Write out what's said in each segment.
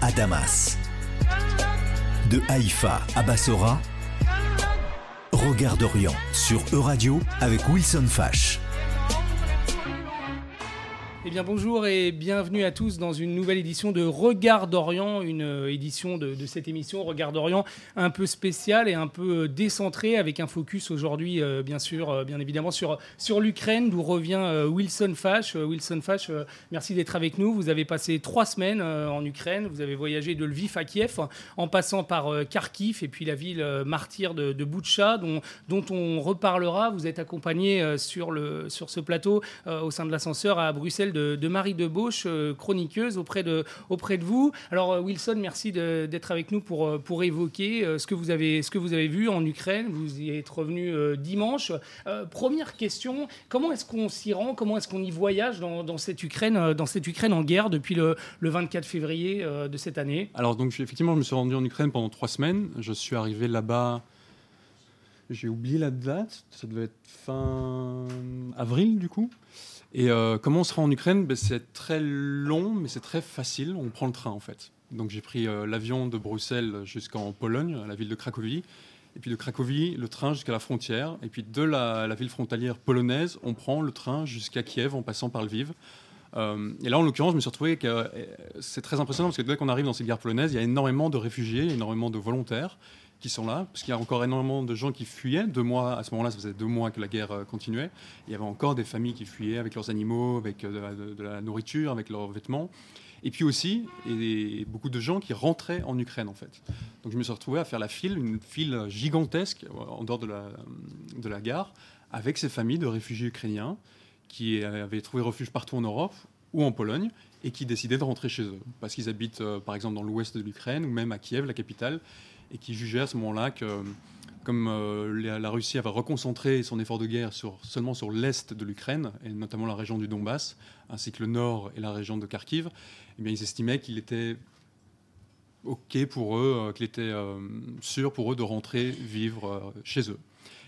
À Damas. De Haïfa à Bassora, Regard d'Orient sur Euradio avec Wilson Fash. Eh bien bonjour et bienvenue à tous dans une nouvelle édition de Regard d'Orient, une euh, édition de, cette émission Regard d'Orient un peu spéciale et un peu euh, décentrée avec un focus aujourd'hui euh, bien sûr, bien évidemment sur, l'Ukraine d'où revient Wilson Fash. Wilson Fash, merci d'être avec nous. Vous avez passé trois semaines en Ukraine, vous avez voyagé de Lviv à Kiev en passant par Kharkiv et puis la ville martyre de, de dont, on reparlera. Vous êtes accompagné sur ce plateau au sein de l'ascenseur à Bruxelles de, Marie Debauche, euh, chroniqueuse auprès de, auprès de vous. Alors euh, Wilson, merci d'être avec nous pour, euh, pour évoquer ce que, vous avez, ce que vous avez vu en Ukraine. Vous y êtes revenu dimanche. première question, comment est-ce qu'on s'y rend? Comment est-ce qu'on y voyage dans, cette Ukraine, dans cette Ukraine en guerre depuis le, le 24 février de cette année? Alors donc effectivement, je me suis rendu en Ukraine pendant trois semaines. Je suis arrivé là-bas j'ai oublié la date, ça devait être fin avril du coup. Et euh, comment on sera en Ukraine? Ben, C'est très long, mais c'est très facile. On prend le train en fait. Donc j'ai pris euh, l'avion de Bruxelles jusqu'en Pologne, à la ville de Cracovie. Et puis de Cracovie, le train jusqu'à la frontière. Et puis de la, ville frontalière polonaise, on prend le train jusqu'à Kiev en passant par Lviv. Euh, et là, en l'occurrence, je me suis retrouvé que c'est très impressionnant parce que dès qu'on arrive dans cette guerre polonaise, il y a énormément de réfugiés, énormément de volontaires qui sont là, parce qu'il y a encore énormément de gens qui fuyaient. Deux mois, à ce moment-là, ça faisait deux mois que la guerre euh, continuait. Il y avait encore des familles qui fuyaient avec leurs animaux, avec euh, de la, nourriture, avec leurs vêtements. Et puis aussi, et beaucoup de gens qui rentraient en Ukraine, en fait. Donc je me suis retrouvé à faire la file, une file gigantesque euh, en dehors de la, de la gare, avec ces familles de réfugiés ukrainiens qui avaient trouvé refuge partout en Europe ou en Pologne et qui décidaient de rentrer chez eux. Parce qu'ils habitent, par exemple, dans l'ouest de l'Ukraine ou même à Kiev, la capitale, et qui jugeait à ce moment-là que comme euh, la Russie avait reconcentré son effort de guerre seulement sur l'est de l'Ukraine, et notamment la région du Donbass, ainsi que le nord et la région de Kharkiv, eh bien, ils estimaient qu'il était OK pour eux, euh, qu'il était euh, sûr pour eux de rentrer vivre chez eux.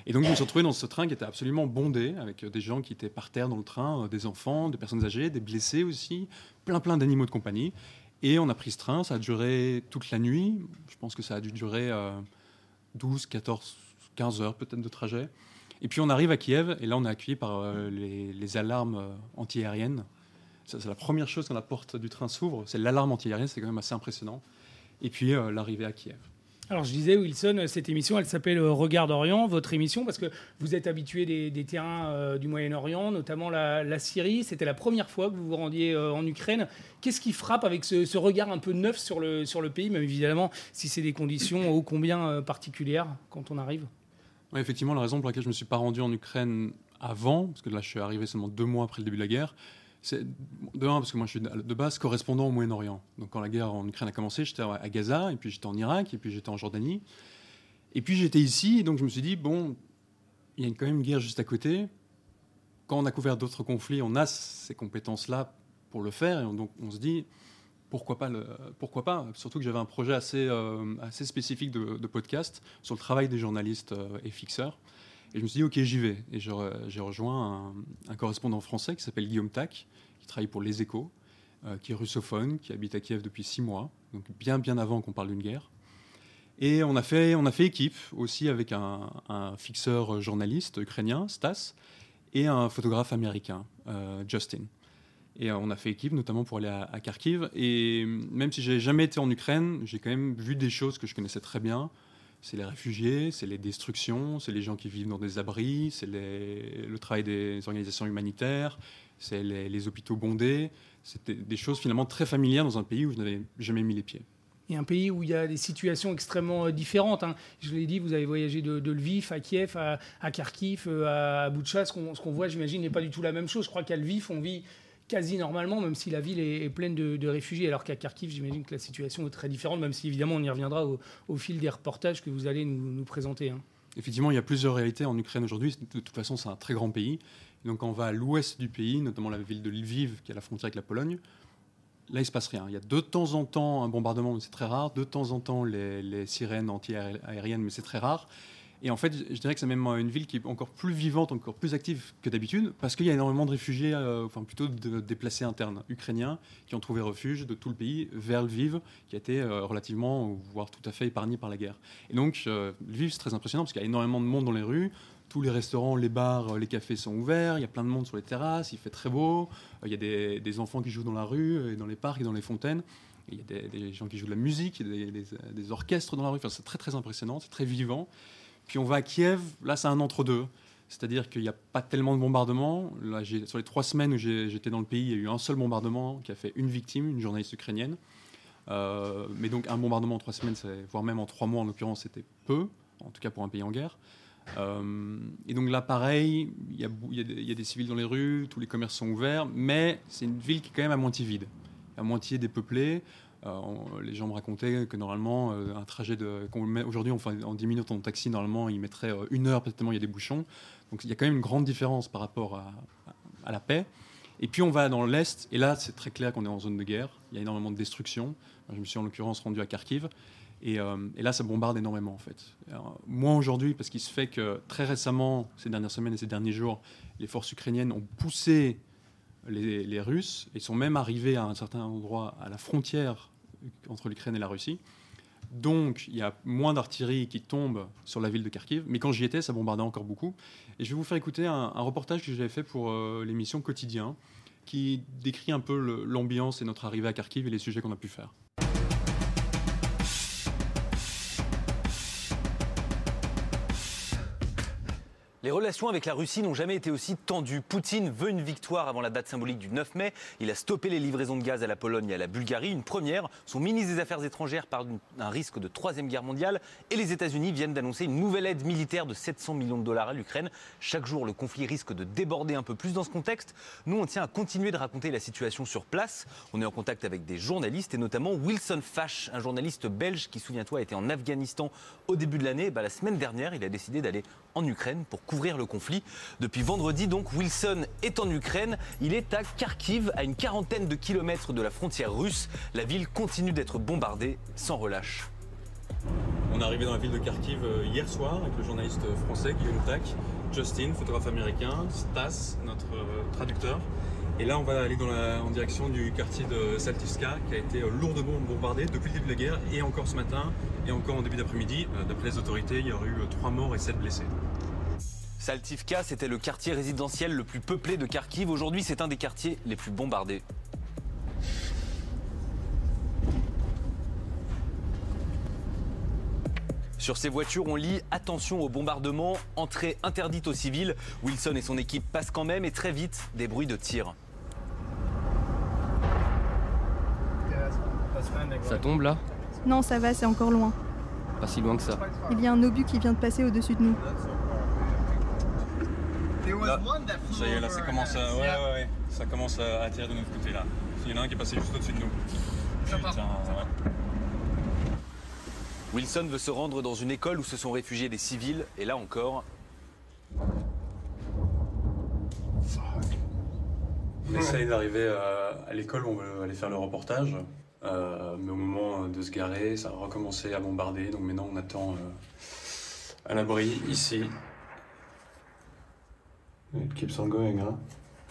Et donc, je me suis retrouvé dans ce train qui était absolument bondé, avec des gens qui étaient par terre dans le train, des enfants, des personnes âgées, des blessés aussi, plein plein d'animaux de compagnie. Et on a pris ce train, ça a duré toute la nuit. Je pense que ça a dû durer 12, 14, 15 heures peut-être de trajet. Et puis on arrive à Kiev, et là on est accueilli par euh, les, alarmes euh, antiaériennes. C'est la première chose quand la porte du train s'ouvre, c'est l'alarme antiaérienne, c'est quand même assez impressionnant. Et puis euh, l'arrivée à Kiev. Alors je disais, Wilson, cette émission, elle s'appelle Regard d'Orient, votre émission, parce que vous êtes habitué des, terrains euh, du Moyen-Orient, notamment la, Syrie. C'était la première fois que vous vous rendiez euh, en Ukraine. Qu'est-ce qui frappe avec ce, regard un peu neuf sur le, sur le pays, même évidemment si c'est des conditions ô combien euh, particulières quand on arrive? Effectivement, la raison pour laquelle je ne me suis pas rendu en Ukraine avant, parce que là je suis arrivé seulement deux mois après le début de la guerre, c'est de un parce que moi je suis de base correspondant au Moyen-Orient. Donc quand la guerre en Ukraine a commencé, j'étais à Gaza, et puis j'étais en Irak, et puis j'étais en Jordanie, et puis j'étais ici, et donc je me suis dit bon, il y a quand même une guerre juste à côté. Quand on a couvert d'autres conflits, on a ces compétences-là pour le faire, et donc on se dit pourquoi pas, pourquoi pas? Surtout que j'avais un projet assez, euh, assez spécifique de, podcast sur le travail des journalistes euh, et fixeurs. Et je me suis dit, ok, j'y vais. Et j'ai rejoint un, correspondant français qui s'appelle Guillaume Tac, qui travaille pour Les Échos, euh, qui est russophone, qui habite à Kiev depuis six mois, donc bien bien avant qu'on parle d'une guerre. Et on a fait, on a fait équipe aussi avec un, fixeur journaliste ukrainien, Stas, et un photographe américain, euh, Justin. Et on a fait équipe, notamment pour aller à, à Kharkiv. Et même si j'ai jamais été en Ukraine, j'ai quand même vu des choses que je connaissais très bien c'est les réfugiés, c'est les destructions, c'est les gens qui vivent dans des abris, c'est le travail des organisations humanitaires, c'est les, hôpitaux bondés. C'était des choses finalement très familières dans un pays où je n'avais jamais mis les pieds. Et un pays où il y a des situations extrêmement euh, différentes. Hein. Je l'ai dit, vous avez voyagé de, Lviv à Kiev, à, Kharkiv, euh, à Boutcha. Ce qu'on voit, j'imagine, n'est pas du tout la même chose. Je crois qu'à Lviv, on vit quasi normalement, même si la ville est, pleine de, réfugiés, alors qu'à Kharkiv, j'imagine que la situation est très différente, même si évidemment on y reviendra au, fil des reportages que vous allez nous, présenter. Hein. Effectivement, il y a plusieurs réalités en Ukraine aujourd'hui. De toute façon, c'est un très grand pays. Donc, quand on va à l'ouest du pays, notamment la ville de Lviv, qui est à la frontière avec la Pologne, là, il se passe rien. Il y a de temps en temps un bombardement, mais c'est très rare. De temps en temps, les, les sirènes anti-aériennes, mais c'est très rare. Et en fait, je dirais que c'est même une ville qui est encore plus vivante, encore plus active que d'habitude, parce qu'il y a énormément de réfugiés, euh, enfin plutôt de déplacés internes ukrainiens, qui ont trouvé refuge de tout le pays vers Lviv, qui a été euh, relativement, voire tout à fait épargné par la guerre. Et donc, euh, Lviv, c'est très impressionnant, parce qu'il y a énormément de monde dans les rues, tous les restaurants, les bars, les cafés sont ouverts, il y a plein de monde sur les terrasses, il fait très beau, il y a des, enfants qui jouent dans la rue, et dans les parcs et dans les fontaines. Il y a des, gens qui jouent de la musique, des, des orchestres dans la rue. Enfin, c'est très très impressionnant, c'est très vivant. Puis on va à Kiev, là c'est un entre-deux. C'est-à-dire qu'il n'y a pas tellement de bombardements. Là, sur les trois semaines où j'étais dans le pays, il y a eu un seul bombardement qui a fait une victime, une journaliste ukrainienne. Euh, mais donc un bombardement en trois semaines, voire même en trois mois en l'occurrence, c'était peu, en tout cas pour un pays en guerre. Euh, et donc là, pareil, il y, y, a des civils dans les rues, tous les commerces sont ouverts, mais c'est une ville qui est quand même à moitié vide, à moitié dépeuplée. Euh, les gens me racontaient que normalement, euh, un trajet de. Aujourd'hui, en 10 minutes en taxi, normalement, il mettrait euh, une heure, peut-être il y a des bouchons. Donc il y a quand même une grande différence par rapport à, la paix. Et puis on va dans l'Est, et là, c'est très clair qu'on est en zone de guerre. Il y a énormément de destruction. Je me suis en l'occurrence rendu à Kharkiv. Et, là, ça bombarde énormément, en fait. moi, aujourd'hui, parce qu'il se fait que très récemment, ces dernières semaines et ces derniers jours, les forces ukrainiennes ont poussé les, les Russes et sont même arrivés à un certain endroit à la frontière entre l'Ukraine et la Russie. Donc, il y a moins d'artillerie qui tombe sur la ville de Kharkiv. Mais quand j'y étais, ça bombardait encore beaucoup. Et je vais vous faire écouter un, reportage que j'avais fait pour euh, l'émission Quotidien, qui décrit un peu l'ambiance et notre arrivée à Kharkiv et les sujets qu'on a pu faire. Les relations avec la Russie n'ont jamais été aussi tendues. Poutine veut une victoire avant la date symbolique du 9 mai. Il a stoppé les livraisons de gaz à la Pologne et à la Bulgarie. Une première. Son ministre des Affaires étrangères parle d'un risque de troisième guerre mondiale. Et les États-Unis viennent d'annoncer une nouvelle aide militaire de 700 millions de dollars à l'Ukraine. Chaque jour, le conflit risque de déborder un peu plus dans ce contexte. Nous, on tient à continuer de raconter la situation sur place. On est en contact avec des journalistes et notamment Wilson Fash, un journaliste belge qui, souviens-toi, était en Afghanistan au début de l'année. Bah, la semaine dernière, il a décidé d'aller en Ukraine pour le conflit. Depuis vendredi, donc, Wilson est en Ukraine. Il est à Kharkiv, à une quarantaine de kilomètres de la frontière russe. La ville continue d'être bombardée sans relâche. On est arrivé dans la ville de Kharkiv euh, hier soir avec le journaliste français Guillaume Tac, Justin, photographe américain, Stas, notre euh, traducteur. Et là, on va aller dans la, en direction du quartier de Saltivska, qui a été euh, lourdement bombardé depuis le début de la guerre, et encore ce matin, et encore en début d'après-midi. D'après les autorités, il y aurait eu 3 euh, morts et 7 blessés. Saltivka, c'était le quartier résidentiel le plus peuplé de Kharkiv. Aujourd'hui, c'est un des quartiers les plus bombardés. Sur ces voitures, on lit attention au bombardement, entrée interdite aux civils. Wilson et son équipe passent quand même et très vite des bruits de tir. Ça tombe là? Non, ça va, c'est encore loin. Pas si loin que ça. Il y a un obus qui vient de passer au-dessus de nous. Ça y est, là, ça commence à, ouais, ouais, ouais. Ça commence à attirer de notre côté là. Il y en a un qui est passé juste au-dessus de nous. Putain, ouais. Wilson veut se rendre dans une école où se sont réfugiés des civils, et là encore. On essaye d'arriver à, l'école où on veut aller faire le reportage. Euh, mais au moment de se garer, ça a recommencé à bombarder. Donc maintenant, on attend euh, à l'abri ici. It keeps on going, hein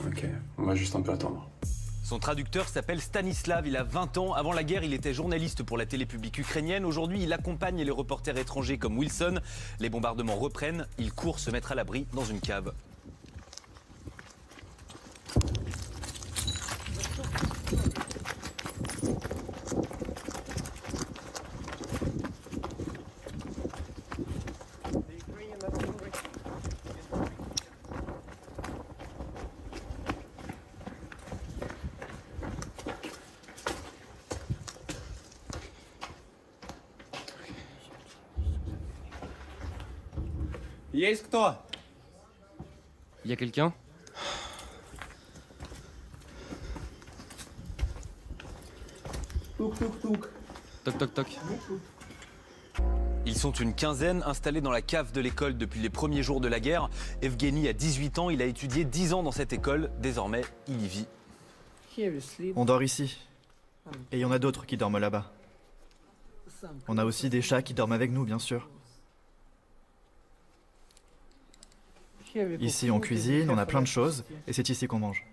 Ok, on va juste un peu attendre. Son traducteur s'appelle Stanislav, il a 20 ans. Avant la guerre, il était journaliste pour la télé publique ukrainienne. Aujourd'hui, il accompagne les reporters étrangers comme Wilson. Les bombardements reprennent, il court se mettre à l'abri dans une cave. Есть кто Il y a quelqu'un Toc toc toc. Ils sont une quinzaine installés dans la cave de l'école depuis les premiers jours de la guerre. Evgeny a 18 ans, il a étudié 10 ans dans cette école. Désormais, il y vit. On dort ici. Et il y en a d'autres qui dorment là-bas. On a aussi des chats qui dorment avec nous, bien sûr. Ici, on cuisine, on a plein de choses, et c'est ici qu'on mange.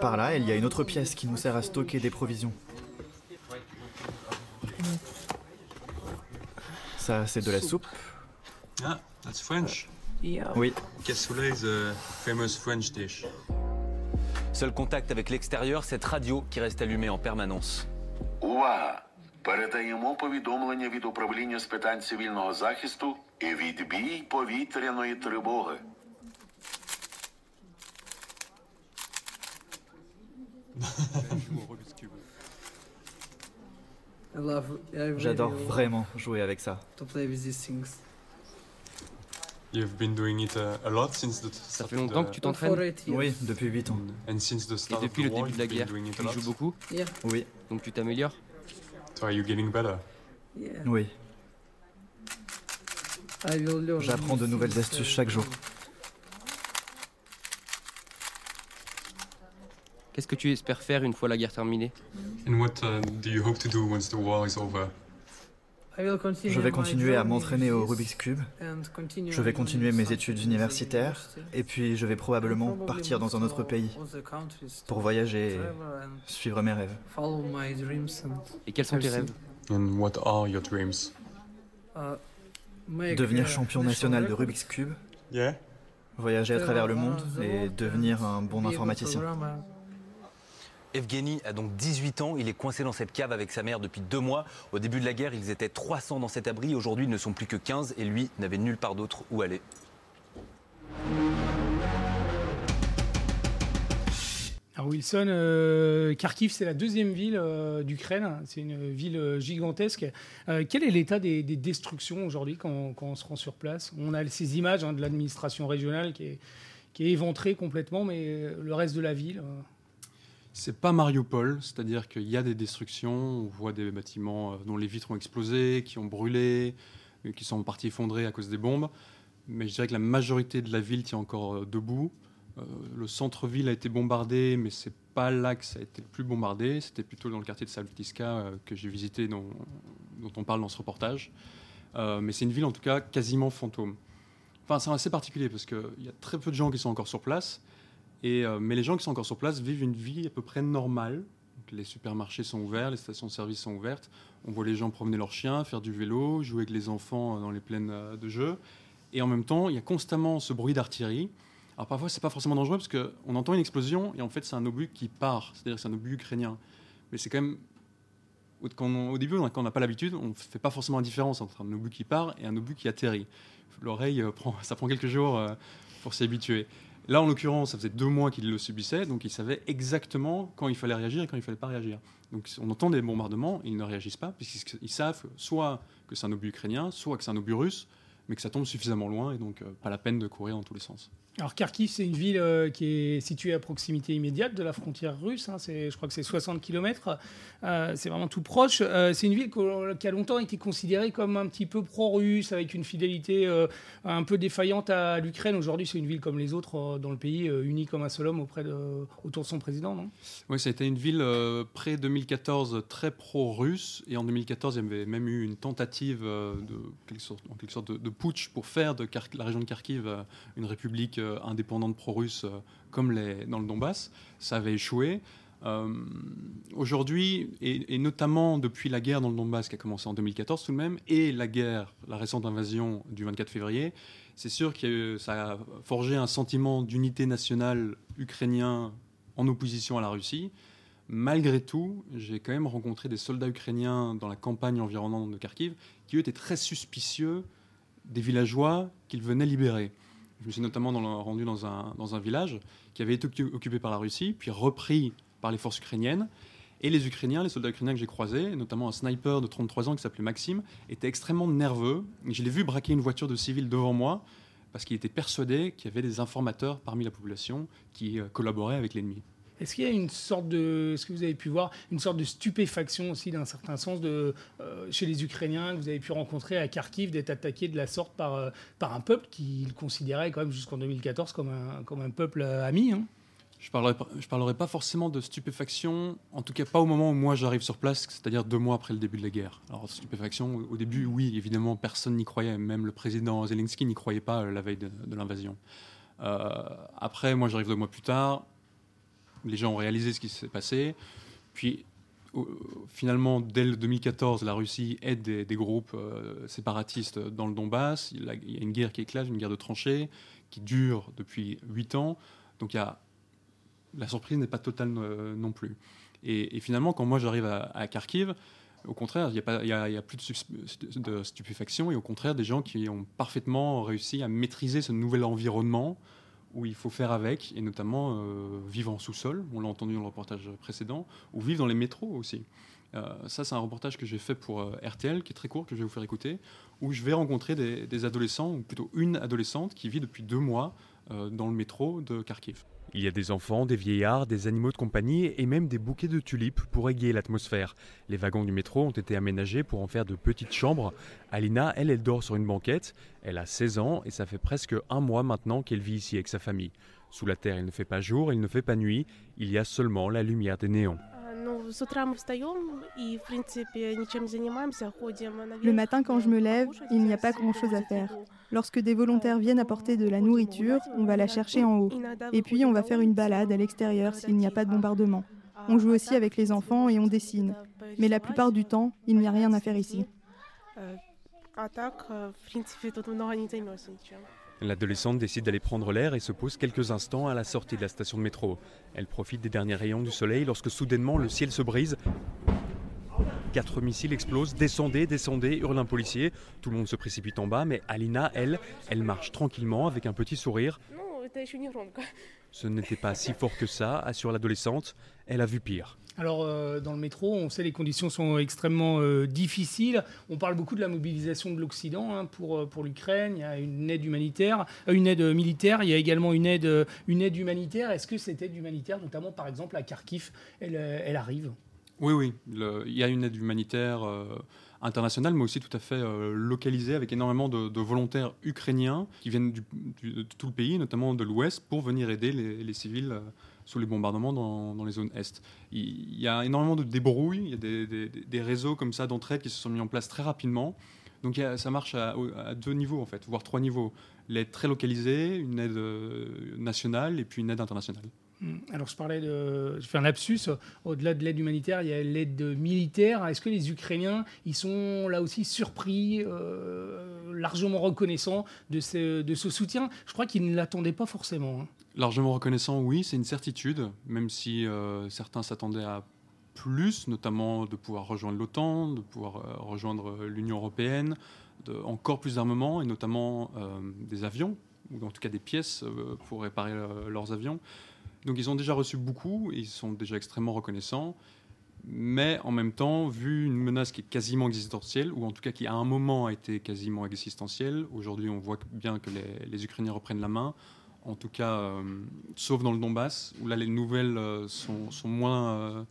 Par là, il y a une autre pièce qui nous sert à stocker des provisions. Ça, c'est de la soupe. Ah, that's French. Oui, Cassoulet is a famous French dish. Seul contact avec l'extérieur, cette radio qui reste allumée en permanence. Увага! Передаємо повідомлення від управління з питань цивільного захисту і відбій повітряної тривоги. j'adore vraiment jouer avec ça. You've been doing it uh, a lot since the Ça fait longtemps que tu t'entraînes Oui, depuis 8 ans. And since the Et start depuis le of the war, début de la you've been guerre, doing it a tu lot. joues beaucoup Oui, Donc tu t'améliores So are you getting better? oui. J'apprends de nouvelles astuces chaque jour. Qu'est-ce que tu espères faire une fois la guerre terminée? And what do you hope to do once the war is over? Je vais continuer à m'entraîner au Rubik's Cube. Je vais continuer mes études universitaires. Et puis, je vais probablement partir dans un autre pays pour voyager et suivre mes rêves. Et quels sont tes rêves? And what are your dreams? Devenir champion national de Rubik's Cube, Yeah. voyager à travers le monde et devenir un bon informaticien. Evgeny a donc 18 ans, il est coincé dans cette cave avec sa mère depuis deux mois. Au début de la guerre, ils étaient 300 dans cet abri, aujourd'hui ils ne sont plus que 15 et lui n'avait nulle part d'autre où aller. Alors Wilson, euh, Kharkiv, c'est la deuxième ville euh, d'Ukraine. C'est une ville euh, gigantesque. Quel est l'état des, des destructions aujourd'hui quand, on se rend sur place? On a ces images hein, de l'administration régionale qui est, éventrée complètement, mais le reste de la ville. C'est pas Mariupol, c'est-à-dire qu'il y a des destructions, on voit des bâtiments dont les vitres ont explosé, qui ont brûlé, qui sont en partie effondrés à cause des bombes. Mais je dirais que la majorité de la ville tient encore debout. Euh, le centre-ville a été bombardé, mais c'est pas là que ça a été le plus bombardé. C'était plutôt dans le quartier de Salutiska euh, que j'ai visité, dont, on parle dans ce reportage. Euh, mais c'est une ville en tout cas quasiment fantôme. Enfin, c'est assez particulier parce qu'il y a très peu de gens qui sont encore sur place. Mais les gens qui sont encore sur place vivent une vie à peu près normale. Les supermarchés sont ouverts, les stations de service sont ouvertes. On voit les gens promener leurs chiens, faire du vélo, jouer avec les enfants dans les plaines de jeu. Et en même temps, il y a constamment ce bruit d'artillerie. Alors parfois, c'est pas forcément dangereux parce qu'on entend une explosion et en fait, c'est un obus qui part. C'est-à-dire que c'est un obus ukrainien. Mais c'est quand même. on- au début, quand on n'a pas l'habitude, on ne fait pas forcément la différence entre un obus qui part et un obus qui atterrit. L'oreille, euh, ça prend quelques jours euh, pour s'y habituer. Là, en l'occurrence, ça faisait deux mois qu'il le subissait, donc il savait exactement quand il fallait réagir et quand il fallait pas réagir. Donc on entend des bombardements, ils ne réagissent pas, puisqu'ils savent soit que c'est un obus ukrainien, soit que c'est un obus russe, mais que ça tombe suffisamment loin, et donc euh, pas la peine de courir dans tous les sens. Alors Kharkiv, c'est une ville euh, qui est située à proximité immédiate de la frontière russe. hein. C'est- je crois que c'est 60 km. c'est vraiment tout proche. Euh, c'est une ville qui a longtemps été considérée comme un petit peu pro-russe, avec une fidélité euh, un peu défaillante à l'Ukraine. Aujourd'hui, c'est une ville comme les autres euh, dans le pays, euh, unie comme un seul homme auprès de, autour de son président, non? Oui, ça a été une ville euh, près 2014 très pro-russe, et en 2014, il y avait même eu une tentative euh, de, quelque sorte, en quelque sorte de, de putsch pour faire de la région de Kharkiv euh, une république euh, indépendante pro-russe euh, comme dans le Donbass. Ça avait échoué. Aujourd'hui, et, et notamment depuis la guerre dans le Donbass qui a commencé en 2014 tout de même, et la guerre, la récente invasion du 24 février, c'est sûr que ça a forgé un sentiment d'unité nationale ukrainien en opposition à la Russie. Malgré tout, j'ai quand même rencontré des soldats ukrainiens dans la campagne environnante de Kharkiv qui, eux, étaient très suspicieux des villageois qu'ils venaient libérer. Je me suis notamment dans rendu dans un, dans un village qui avait été occu- occupé par la Russie, puis repris par les forces ukrainiennes. Et les Ukrainiens, les soldats ukrainiens que j'ai croisés, notamment un sniper de 33 ans qui s'appelait Maxime, était extrêmement nerveux. Je l'ai vu braquer une voiture de civil devant moi parce qu'il était persuadé qu'il y avait des informateurs parmi la population qui euh, collaboraient avec l'ennemi. Est-ce qu'il y a une sorte de, ce que vous avez pu voir, une sorte de stupéfaction aussi d'un certain sens de, euh, chez les Ukrainiens que vous avez pu rencontrer à Kharkiv d'être attaqués de la sorte par, euh, par un peuple qu'ils considéraient quand même jusqu'en 2014 comme un, comme un peuple euh, ami hein? Je parlerai, je parlerai pas forcément de stupéfaction, en tout cas pas au moment où moi j'arrive sur place, c'est-à-dire deux mois après le début de la guerre. Alors stupéfaction, au début, oui, évidemment, personne n'y croyait, même le président Zelensky n'y croyait pas la veille de, l'invasion. Après, moi j'arrive deux mois plus tard, les gens ont réalisé ce qui s'est passé, puis finalement, dès le 2014, la Russie aide des, groupes euh, séparatistes dans le Donbass. Il, y a une guerre qui éclate, une guerre de tranchées, qui dure depuis huit ans. Donc y la surprise n'est pas totale euh, non plus. Et, finalement, quand moi j'arrive à, Kharkiv, au contraire, il n'y a, a, plus de, de, stupéfaction et au contraire des gens qui ont parfaitement réussi à maîtriser ce nouvel environnement où il faut faire avec, et notamment euh, vivre en sous-sol, on l'a entendu dans le reportage précédent, ou vivre dans les métros aussi. Euh, ça, c'est un reportage que j'ai fait pour RTL, qui est très court, que je vais vous faire écouter, où je vais rencontrer des adolescents, ou plutôt une adolescente qui vit depuis deux mois dans le métro de Kharkiv. Il y a des enfants, des vieillards, des animaux de compagnie et même des bouquets de tulipes pour égayer l'atmosphère. Les wagons du métro ont été aménagés pour en faire de petites chambres. Alina, elle, elle dort sur une banquette. Elle a 16 ans et ça fait presque un mois maintenant qu'elle vit ici avec sa famille. Sous la terre, il ne fait pas jour, il ne fait pas nuit, il y a seulement la lumière des néons. Le matin, quand je me lève, il n'y a pas grand-chose à faire. Lorsque des volontaires viennent apporter de la nourriture, on va la chercher en haut. Et puis, on va faire une balade à l'extérieur s'il n'y a pas de bombardement. On joue aussi avec les enfants et on dessine. Mais la plupart du temps, il n'y a rien à faire ici. L'adolescente décide d'aller prendre l'air et se pose quelques instants à la sortie de la station de métro. Elle profite des derniers rayons du soleil lorsque soudainement le ciel se brise. Quatre missiles explosent. Descendez, descendez, hurle un policier. Tout le monde se précipite en bas, mais Alina, elle, elle marche tranquillement avec un petit sourire. Ce n'était pas si fort que ça, assure l'adolescente. Elle a vu pire. Alors, euh, dans le métro, on sait les conditions sont extrêmement euh, difficiles. On parle beaucoup de la mobilisation de l'Occident hein, pour, euh, pour l'Ukraine. Il y a une aide humanitaire, une aide militaire. Il y a également une aide, une aide humanitaire. Est-ce que cette aide humanitaire, notamment par exemple à Kharkiv, elle, elle arrive? Oui, oui. il y a une aide humanitaire internationale, mais aussi tout à fait localisée, avec énormément de, volontaires ukrainiens qui viennent du, de tout le pays, notamment de l'Ouest, pour venir aider les, civils sous les bombardements dans, les zones Est. Il y a énormément de débrouilles, il y a des, réseaux comme ça d'entraide qui se sont mis en place très rapidement. Donc ça marche à, deux niveaux, en fait, voire trois niveaux. L'aide très localisée, une aide euh, nationale et puis une aide internationale. Hmm. Alors je parlais de, je fais un lapsus. Au-delà de l'aide humanitaire, il y a l'aide militaire. Est-ce que les Ukrainiens, ils sont là aussi surpris, euh, largement reconnaissants de ce, soutien? Je crois qu'ils ne l'attendaient pas forcément. Hein. Largement reconnaissant, oui, c'est une certitude, même si euh, certains s'attendaient à plus, notamment de pouvoir rejoindre l'OTAN, de pouvoir euh, rejoindre l'Union européenne, encore plus d'armement, et notamment des avions, ou en tout cas des pièces pour réparer leurs avions. Donc ils ont déjà reçu beaucoup, ils sont déjà extrêmement reconnaissants, mais en même temps, vu une menace qui est quasiment existentielle, ou en tout cas qui à un moment a été quasiment existentielle, aujourd'hui on voit bien que les, Ukrainiens reprennent la main, en tout cas, euh, sauf dans le Donbass, où là les nouvelles euh, sont, moins euh,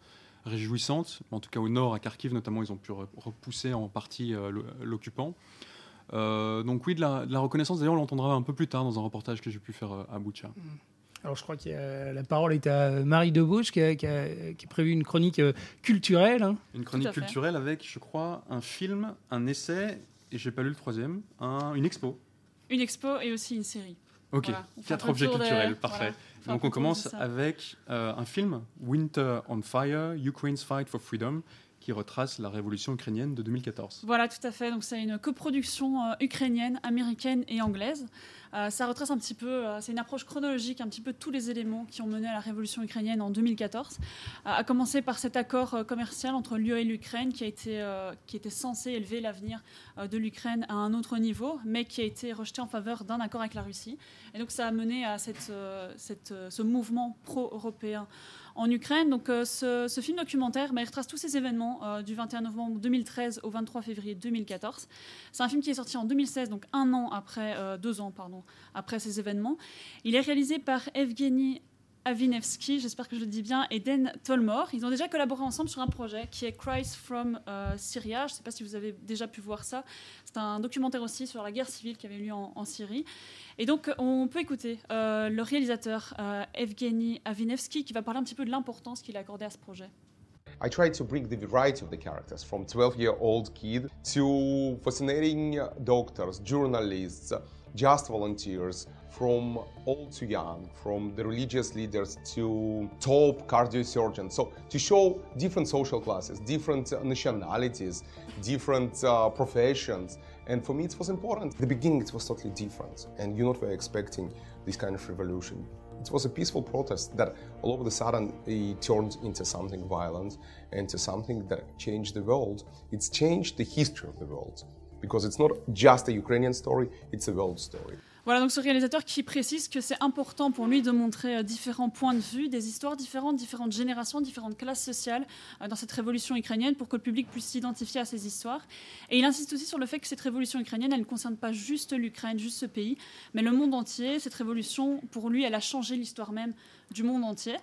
réjouissantes. En tout cas, au nord, à Kharkiv notamment, ils ont pu repousser en partie l'occupant. donc oui, de la, reconnaissance, d'ailleurs, on l'entendra un peu plus tard dans un reportage que j'ai pu faire à Boucha. Alors je crois que la parole est à Marie Debauche qui a, qui a, prévu une chronique culturelle. Hein. Une chronique culturelle avec, je crois, un film, un essai, et j'ai pas lu le troisième, une expo. Une expo et aussi une série. Ok, quatre objets culturels, parfait. Donc on commence avec euh, un film, Winter on Fire, Ukraine's Fight for Freedom, qui retrace la révolution ukrainienne de 2014. Voilà, tout à fait. Donc c'est une coproduction euh, ukrainienne, américaine et anglaise. Euh, ça retrace un petit peu, euh, c'est une approche chronologique, un petit peu tous les éléments qui ont mené à la révolution ukrainienne en 2014, à commencer par cet accord commercial entre l'UE et l'Ukraine qui, a qui était censé élever l'avenir de l'Ukraine à un autre niveau, mais qui a été rejeté en faveur d'un accord avec la Russie. Et donc ça a mené à cette, cette, ce mouvement pro-européen en Ukraine. Donc, euh, ce, film documentaire bah, il retrace tous ces événements euh, du 21 novembre 2013 au 23 février 2014. C'est un film qui est sorti en 2016, donc un an après, euh, deux ans pardon, après ces événements. Il est réalisé par Evgeny Avinevsky, j'espère que je le dis bien, et Dan Tolmore. Ils ont déjà collaboré ensemble sur un projet qui est Christ from Syria. Je ne sais pas si vous avez déjà pu voir ça. C'est un documentaire aussi sur la guerre civile qui avait lieu en, Syrie. Et donc, on peut écouter le réalisateur Evgeny Avinevsky qui va parler un petit peu de l'importance qu'il a accordée à ce projet. I tried to bring the variety of the characters from 12 year old kid to fascinating doctors, journalists, just volunteers, from old to young, from the religious leaders to top cardiosurgeons. So to show different social classes, different nationalities, different uh, professions. And for me, it was important. The beginning, it was totally different, and you're not very expecting this kind of revolution. It was a peaceful protest that all of a sudden it turned into something violent, into something that changed the world. It's changed the history of the world because it's not just a Ukrainian story, it's a world story. Voilà, donc ce réalisateur qui précise que c'est important pour lui de montrer euh, différents points de vue, des histoires différentes, différentes générations, différentes classes sociales euh, dans cette révolution ukrainienne pour que le public puisse s'identifier à ces histoires. Et il insiste aussi sur le fait que cette révolution ukrainienne, elle ne concerne pas juste l'Ukraine, juste ce pays, mais le monde entier. Cette révolution, pour lui, elle a changé l'histoire même du monde entier.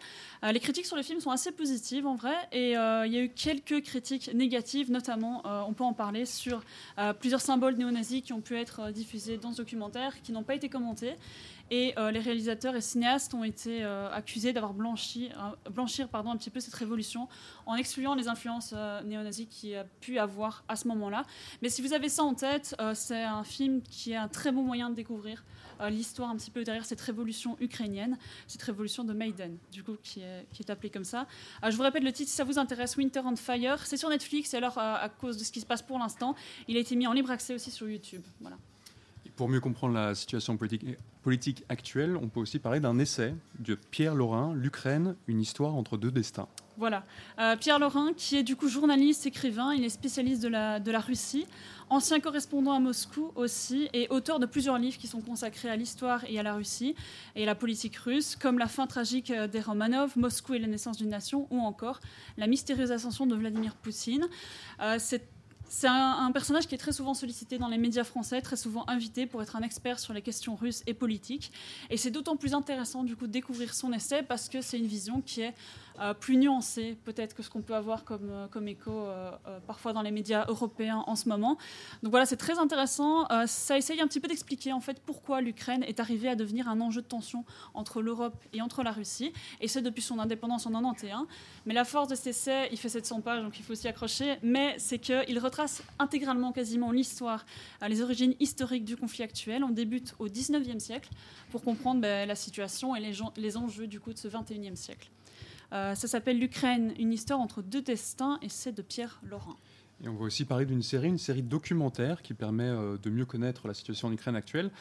Euh, les critiques sur le film sont assez positives en vrai, et euh, il y a eu quelques critiques négatives, notamment, euh, on peut en parler, sur plusieurs symboles néo-nazis qui ont pu être diffusés dans ce documentaire, qui n'ont pas été commentés. Et les réalisateurs et cinéastes ont été accusés d'avoir blanchi, blanchir pardon, un petit peu cette révolution en excluant les influences néo-nazis qu'il y a pu avoir à ce moment-là. Mais si vous avez ça en tête, c'est un film qui est un très bon moyen de découvrir l'histoire un petit peu derrière cette révolution ukrainienne, cette révolution de Maiden, du coup, qui est, appelée comme ça. Euh, je vous répète le titre si ça vous intéresse, Winter on Fire. C'est sur Netflix et alors, euh, à cause de ce qui se passe pour l'instant, il a été mis en libre accès aussi sur YouTube. Voilà. Pour mieux comprendre la situation politique, politique actuelle, on peut aussi parler d'un essai de Pierre Laurin, L'Ukraine, une histoire entre deux destins. Voilà. Euh, Pierre Laurin, qui est du coup journaliste, écrivain, il est spécialiste de la, de la Russie, ancien correspondant à Moscou aussi, et auteur de plusieurs livres qui sont consacrés à l'histoire et à la Russie et à la politique russe, comme La fin tragique des Romanov, Moscou et la naissance d'une nation, ou encore La mystérieuse ascension de Vladimir Poutine. Euh, c'est c'est un, personnage qui est très souvent sollicité dans les médias français, très souvent invité pour être un expert sur les questions russes et politiques. Et c'est d'autant plus intéressant du coup de découvrir son essai parce que c'est une vision qui est euh, plus nuancée peut-être que ce qu'on peut avoir comme, euh, comme écho euh, parfois dans les médias européens en ce moment. Donc voilà, c'est très intéressant. ça essaye un petit peu d'expliquer en fait pourquoi l'Ukraine est arrivée à devenir un enjeu de tension entre l'Europe et entre la Russie, et c'est depuis son indépendance en 91. Mais la force de cet essai, il fait 700 pages, donc il faut s'y accrocher, mais c'est qu'il retrace intégralement quasiment l'histoire, les origines historiques du conflit actuel. On débute au 19e siècle pour comprendre ben, la situation et les, enjeux du coup de ce 21e siècle. Euh, ça s'appelle L'Ukraine, une histoire entre deux destins, et c'est de Pierre Laurent. Et on va aussi parler d'une série, une série documentaire qui permet euh, de mieux connaître la situation en Ukraine actuelle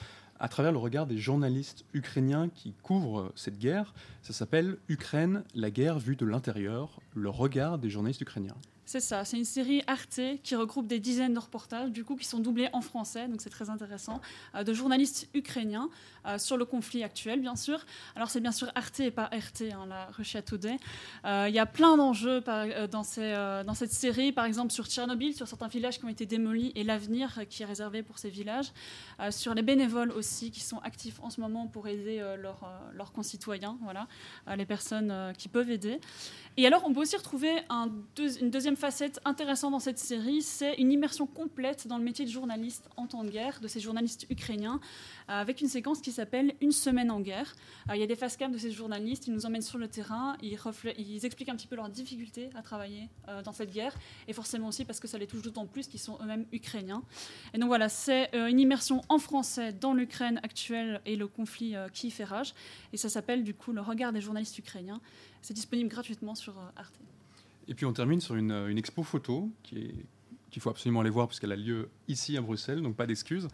à travers le regard des journalistes ukrainiens qui couvrent euh, cette guerre. Ça s'appelle Ukraine, la guerre vue de l'intérieur, le regard des journalistes ukrainiens. C'est ça, c'est une série Arte qui regroupe des dizaines de reportages, du coup, qui sont doublés en français, donc c'est très intéressant, euh, de journalistes ukrainiens euh, sur le conflit actuel, bien sûr. Alors c'est bien sûr Arte et pas RT, hein, la Russia Today. Euh, il y a plein d'enjeux dans, cette série, par exemple sur Tchernobyl, sur certains villages qui ont été démolis et l'avenir qui est réservé pour ces villages, sur les bénévoles aussi qui sont actifs en ce moment pour aider leurs concitoyens, voilà, les personnes qui peuvent aider. Et alors on peut aussi retrouver un une deuxième facette intéressante dans cette série, c'est une immersion complète dans le métier de journaliste en temps de guerre, de ces journalistes ukrainiens, euh, avec une séquence qui s'appelle Une semaine en guerre. Euh, il y a des face cam de ces journalistes, ils nous emmènent sur le terrain, ils, expliquent un petit peu leurs difficultés à travailler euh, dans cette guerre, et forcément aussi parce que ça les touche d'autant plus qu'ils sont eux-mêmes ukrainiens. Et donc voilà, c'est une immersion en français dans l'Ukraine actuelle et le conflit qui y fait rage, et ça s'appelle du coup Le regard des journalistes ukrainiens. C'est disponible gratuitement sur Arte. Et puis on termine sur une, expo photo qui qu'il faut absolument aller voir parce qu'elle a lieu ici à Bruxelles, donc pas d'excuses.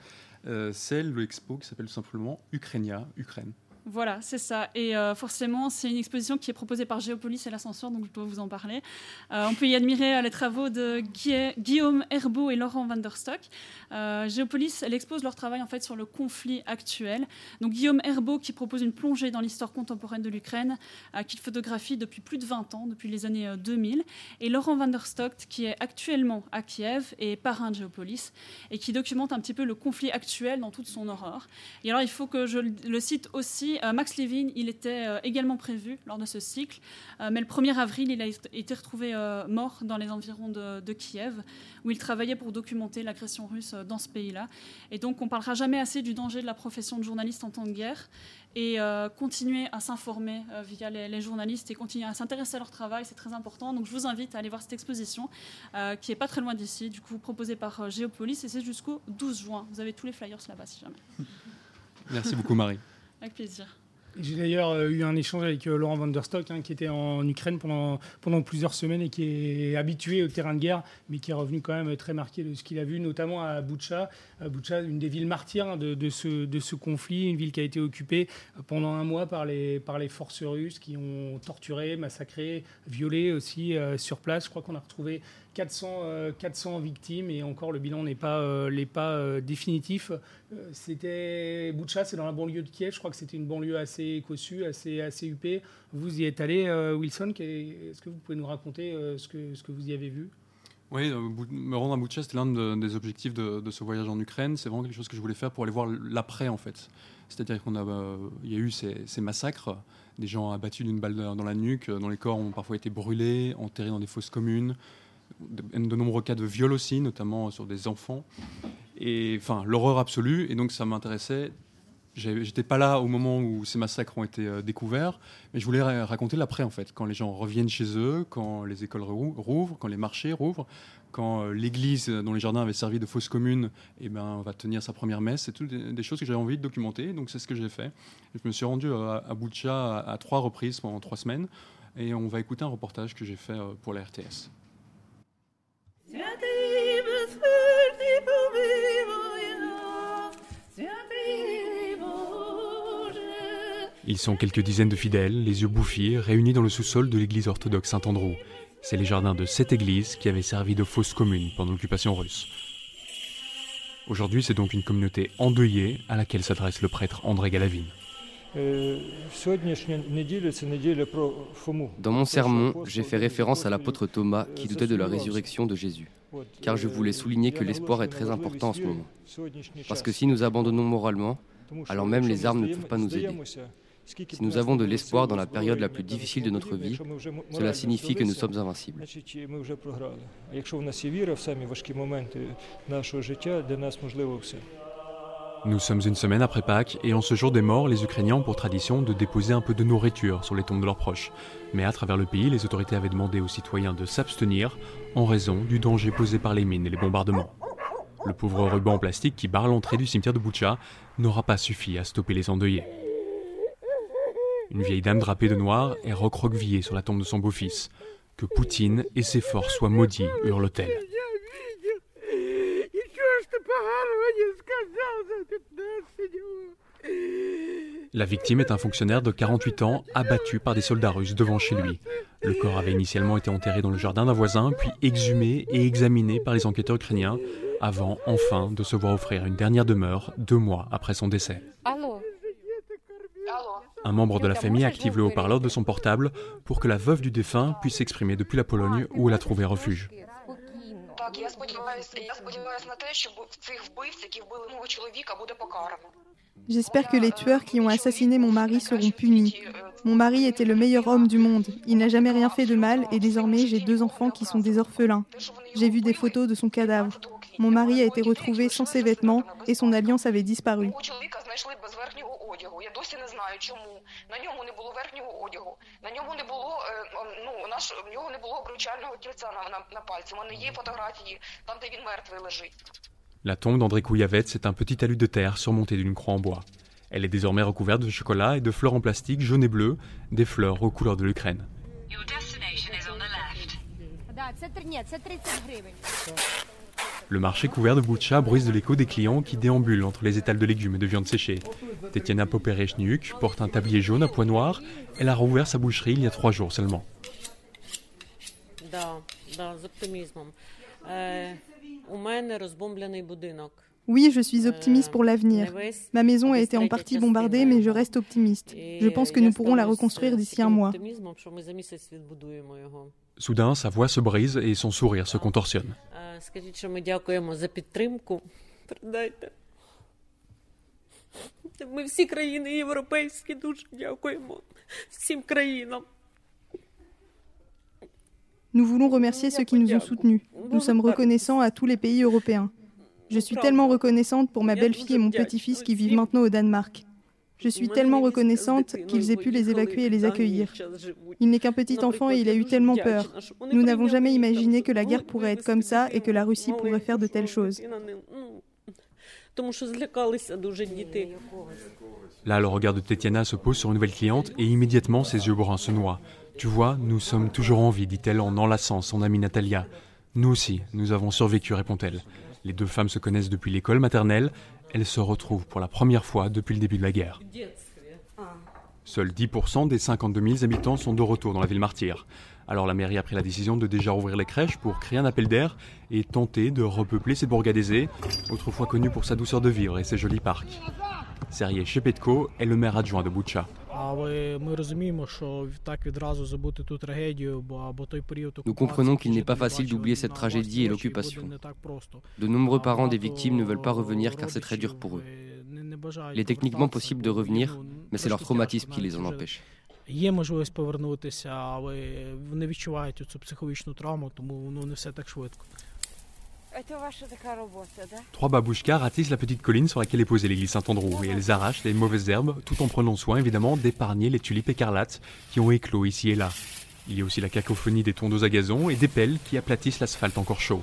Euh, c'est l'expo qui s'appelle simplement Ukrainia, Ukraine. Voilà, c'est ça. Et euh, forcément, c'est une exposition qui est proposée par Géopolis et l'Ascenseur, donc je dois vous en parler. Euh, on peut y admirer euh, les travaux de Guillaume Herbeau et Laurent van der Stock. Géopolis, elle expose leur travail en fait sur le conflit actuel. Donc Guillaume Herbeau qui propose une plongée dans l'histoire contemporaine de l'Ukraine, qu'il photographie depuis plus de 20 ans, depuis les années 2000. Et Laurent van der Stock qui est actuellement à Kiev et parrain de Géopolis et qui documente un petit peu le conflit actuel dans toute son horreur. Et alors, il faut que je le cite aussi puis Max Levin, il était également prévu lors de ce cycle, mais le 1er avril, il a été retrouvé mort dans les environs de, Kiev, où il travaillait pour documenter l'agression russe dans ce pays-là. Et donc, on parlera jamais assez du danger de la profession de journaliste en temps de guerre et euh, continuer à s'informer euh, via les, journalistes et continuer à s'intéresser à leur travail, c'est très important. Donc je vous invite à aller voir cette exposition euh, qui est pas très loin d'ici, du coup proposée par Géopolis et c'est jusqu'au 12 juin. Vous avez tous les flyers là-bas si jamais. Merci beaucoup Marie. Avec plaisir. J'ai d'ailleurs euh, eu un échange avec euh, Laurent van der Stock, hein, qui était en Ukraine pendant, plusieurs semaines et qui est habitué au terrain de guerre, mais qui est revenu quand même très marqué de ce qu'il a vu, notamment à Boucha. Boucha, une des villes martyrs hein, de, ce, conflit, une ville qui a été occupée euh, pendant un mois par les, par les forces russes qui ont torturé, massacré, violé aussi sur place. Je crois qu'on a retrouvé 400, 400 euh, victimes et encore le bilan n'est pas, euh, pas euh, définitif. c'était Boucha, c'est dans la banlieue de Kiev. Je crois que c'était une banlieue assez cossue, assez, assez huppée. Vous y êtes allé, Wilson. Est-ce que vous pouvez nous raconter ce, que, ce que vous y avez vu? Oui, me rendre à Boucha, c'était l'un des objectifs de, ce voyage en Ukraine. C'est vraiment quelque chose que je voulais faire pour aller voir l'après, en fait. C'est-à-dire qu'il y a eu ces, ces, massacres, des gens abattus d'une balle dans la nuque, dont les corps ont parfois été brûlés, enterrés dans des fosses communes, de, nombreux cas de viol aussi, notamment sur des enfants. Et enfin, l'horreur absolue. Et donc, ça m'intéressait. J'étais pas là au moment où ces massacres ont été euh, découverts, mais je voulais raconter l'après, en fait, quand les gens reviennent chez eux, quand les écoles rouvrent, quand les marchés rouvrent, quand euh, l'église dont les jardins avaient servi de fosse commune eh ben, va tenir sa première messe. C'est toutes des, choses que j'avais envie de documenter, donc c'est ce que j'ai fait. Je me suis rendu à, à à, trois reprises pendant trois semaines, et on va écouter un reportage que j'ai fait euh, pour la RTS. Ils sont quelques dizaines de fidèles, les yeux bouffis, réunis dans le sous-sol de l'église orthodoxe Saint-Andrew. C'est les jardins de cette église qui avaient servi de fosse commune pendant l'occupation russe. Aujourd'hui, c'est donc une communauté endeuillée à laquelle s'adresse le prêtre André Galavine. Dans mon sermon, j'ai fait référence à l'apôtre Thomas qui doutait de la résurrection de Jésus, car je voulais souligner que l'espoir est très important en ce moment. Parce que si nous abandonnons moralement, alors même les armes ne peuvent pas nous aider. Si nous avons de l'espoir dans la période la plus difficile de notre vie, cela signifie que nous sommes invincibles. Nous sommes une semaine après Pâques et en ce jour des morts, les Ukrainiens ont pour tradition de déposer un peu de nourriture sur les tombes de leurs proches. Mais à travers le pays, les autorités avaient demandé aux citoyens de s'abstenir en raison du danger posé par les mines et les bombardements. Le pauvre ruban en plastique qui barre l'entrée du cimetière de Boucha n'aura pas suffi à stopper les endeuillés. Une vieille dame drapée de noir est recroquevillée sur la tombe de son beau-fils. Que Poutine et ses forces soient maudits, hurle-t-elle. La victime est un fonctionnaire de 48 ans abattu par des soldats russes devant chez lui. Le corps avait initialement été enterré dans le jardin d'un voisin, puis exhumé et examiné par les enquêteurs ukrainiens, avant enfin de se voir offrir une dernière demeure deux mois après son décès. Un membre de la famille active le haut-parleur de son portable pour que la veuve du défunt puisse s'exprimer depuis la Pologne où elle a trouvé refuge. Так, я сподіваюся, я сподіваюся на те, що цих вбивць, які вбили мого чоловіка, буде покарано. J'espère que les tueurs qui ont assassiné mon mari seront punis. Mon mari était le meilleur homme du monde. Il n'a jamais rien fait de mal et désormais j'ai deux enfants qui sont des orphelins. J'ai vu des photos de son cadavre. Mon mari a été retrouvé sans ses vêtements et son alliance avait disparu. La tombe d'André Kouyavets est un petit talus de terre surmonté d'une croix en bois. Elle est désormais recouverte de chocolat et de fleurs en plastique jaune et bleu, des fleurs aux couleurs de l'Ukraine. Le marché couvert de boucha bruise de l'écho des clients qui déambulent entre les étals de légumes et de viande séchée. Tetiana Poperechniuk porte un tablier jaune à pois noirs. Elle a rouvert sa boucherie il y a trois jours seulement. Oui, je suis optimiste pour l'avenir. Ma maison a été en partie bombardée, mais je reste optimiste. Je pense que nous pourrons la reconstruire d'ici un mois. Soudain, sa voix se brise et son sourire se contorsionne. Ми всі країни європейські дуже дякуємо всім країнам. Nous voulons remercier ceux qui nous ont soutenus. Nous sommes reconnaissants à tous les pays européens. Je suis tellement reconnaissante pour ma belle-fille et mon petit-fils qui vivent maintenant au Danemark. Je suis tellement reconnaissante qu'ils aient pu les évacuer et les accueillir. Il n'est qu'un petit enfant et il a eu tellement peur. Nous n'avons jamais imaginé que la guerre pourrait être comme ça et que la Russie pourrait faire de telles choses. Là, le regard de Tetiana se pose sur une nouvelle cliente et immédiatement ses yeux bruns se noient. Tu vois, nous sommes toujours en vie, dit-elle en enlaçant son amie Natalia. Nous aussi, nous avons survécu, répond-elle. Les deux femmes se connaissent depuis l'école maternelle. Elles se retrouvent pour la première fois depuis le début de la guerre. Seuls 10% des 52 000 habitants sont de retour dans la ville martyre. Alors la mairie a pris la décision de déjà rouvrir les crèches pour créer un appel d'air et tenter de repeupler cette bourgade aisée, autrefois connue pour sa douceur de vivre et ses jolis parcs. Sergei Shepetko est le maire adjoint de Boucha. Nous comprenons qu'il n'est pas facile d'oublier cette tragédie et l'occupation. De nombreux parents des victimes ne veulent pas revenir car c'est très dur pour eux. Il est techniquement possible de revenir, mais c'est leur traumatisme qui les en empêche. Є можливість повернутися, але вони відчувають цю психологічну травму, тому ну не все так швидко. Trois babouchkas ratissent la petite colline sur laquelle est posée l'église Saint-Andrew et elles arrachent les mauvaises herbes tout en prenant soin évidemment d'épargner les tulipes écarlates qui ont éclos ici et là. Il y a aussi la cacophonie des tondeuses à gazon et des pelles qui aplatissent l'asphalte encore chaud.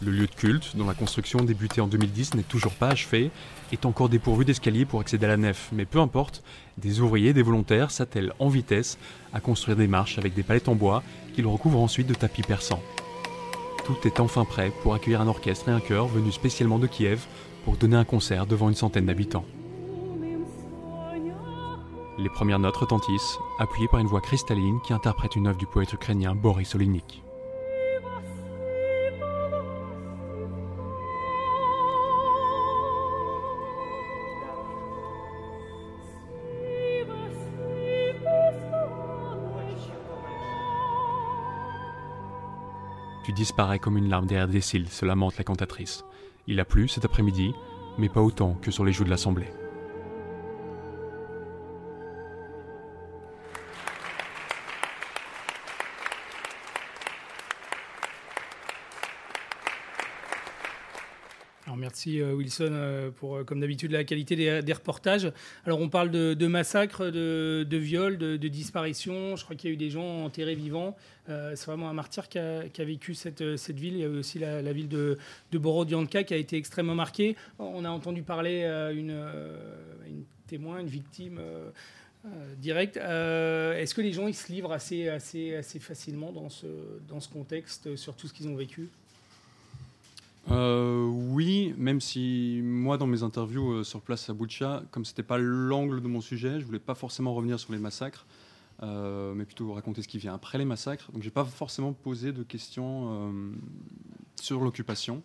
Le lieu de culte, dont la construction débutée en 2010 n'est toujours pas achevée, est encore dépourvu d'escaliers pour accéder à la nef. Mais peu importe, des ouvriers, des volontaires s'attellent en vitesse à construire des marches avec des palettes en bois qu'ils recouvrent ensuite de tapis persans. Tout est enfin prêt pour accueillir un orchestre et un chœur venus spécialement de Kiev pour donner un concert devant une centaine d'habitants. Les premières notes retentissent, appuyées par une voix cristalline qui interprète une œuvre du poète ukrainien Boris Olinik. Tu disparais comme une larme derrière des cils, se lamente la cantatrice. Il a plu cet après-midi, mais pas autant que sur les joues de l'Assemblée. Merci euh, Wilson euh, pour, euh, comme d'habitude, la qualité des, reportages. Alors on parle de, massacres, de, viols, de, disparitions. Je crois qu'il y a eu des gens enterrés vivants. c'est vraiment un martyr qui a, vécu cette, ville. Il y a aussi la, ville de, de Borodianka qui a été extrêmement marquée. On a entendu parler une, une témoin, une victime. Euh, Est-ce que les gens ils se livrent assez, facilement dans ce contexte sur tout ce qu'ils ont vécu? Euh, oui, même si moi dans mes interviews euh, sur place à Boucha, comme c'était pas l'angle de mon sujet, je voulais pas forcément revenir sur les massacres, euh, mais plutôt raconter ce qui vient après les massacres. Donc j'ai pas forcément posé de questions sur l'occupation,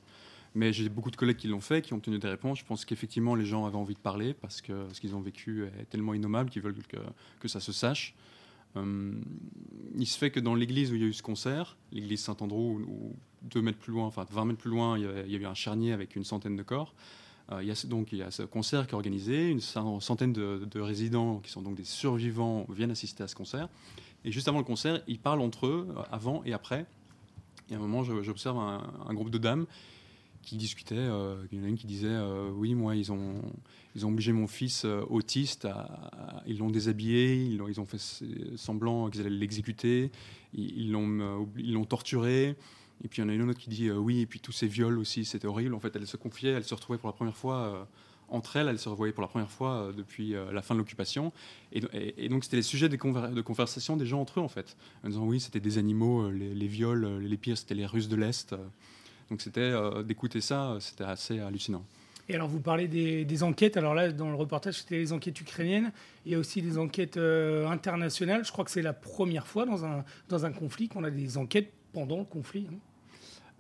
mais j'ai beaucoup de collègues qui l'ont fait, qui ont obtenu des réponses. Je pense qu'effectivement les gens avaient envie de parler parce que ce qu'ils ont vécu est tellement innommable qu'ils veulent que, que ça se sache. Euh, il se fait que dans l'église où il y a eu ce concert, l'église Saint-Andrew, deux mètres plus loin, enfin 20 mètres plus loin, il y, a, eu un charnier avec une centaine de corps. Euh, il y a donc il y a ce concert qui est organisé, une centaine de, de, résidents qui sont donc des survivants viennent assister à ce concert. Et juste avant le concert, ils parlent entre eux, avant et après. Et à un moment, j'observe un, groupe de dames qui discutaient. Euh, il y en a une qui disait euh, Oui, moi, ils ont, ils ont obligé mon fils euh, autiste, à, à, ils l'ont déshabillé, ils, ils, ont fait semblant qu'ils allaient l'exécuter, ils l'ont ils torturé. Et puis il y en a une autre qui dit oui, et puis tous ces viols aussi, c'était horrible. En fait, elle se confiait, elle se retrouvait pour la première fois entre elles, elle se revoyait pour la première fois depuis la fin de l'occupation. Et, donc c'était les sujets de, conver de, conversation des gens entre eux, en fait. En disant oui, c'était des animaux, les, viols, les pires, c'était les Russes de l'Est. Donc c'était d'écouter ça, c'était assez hallucinant. Et alors, vous parlez des, des, enquêtes. Alors là, dans le reportage, c'était les enquêtes ukrainiennes. Il y a aussi des enquêtes euh, internationales. Je crois que c'est la première fois dans un, dans un conflit qu'on a des enquêtes pendant le conflit. Hein.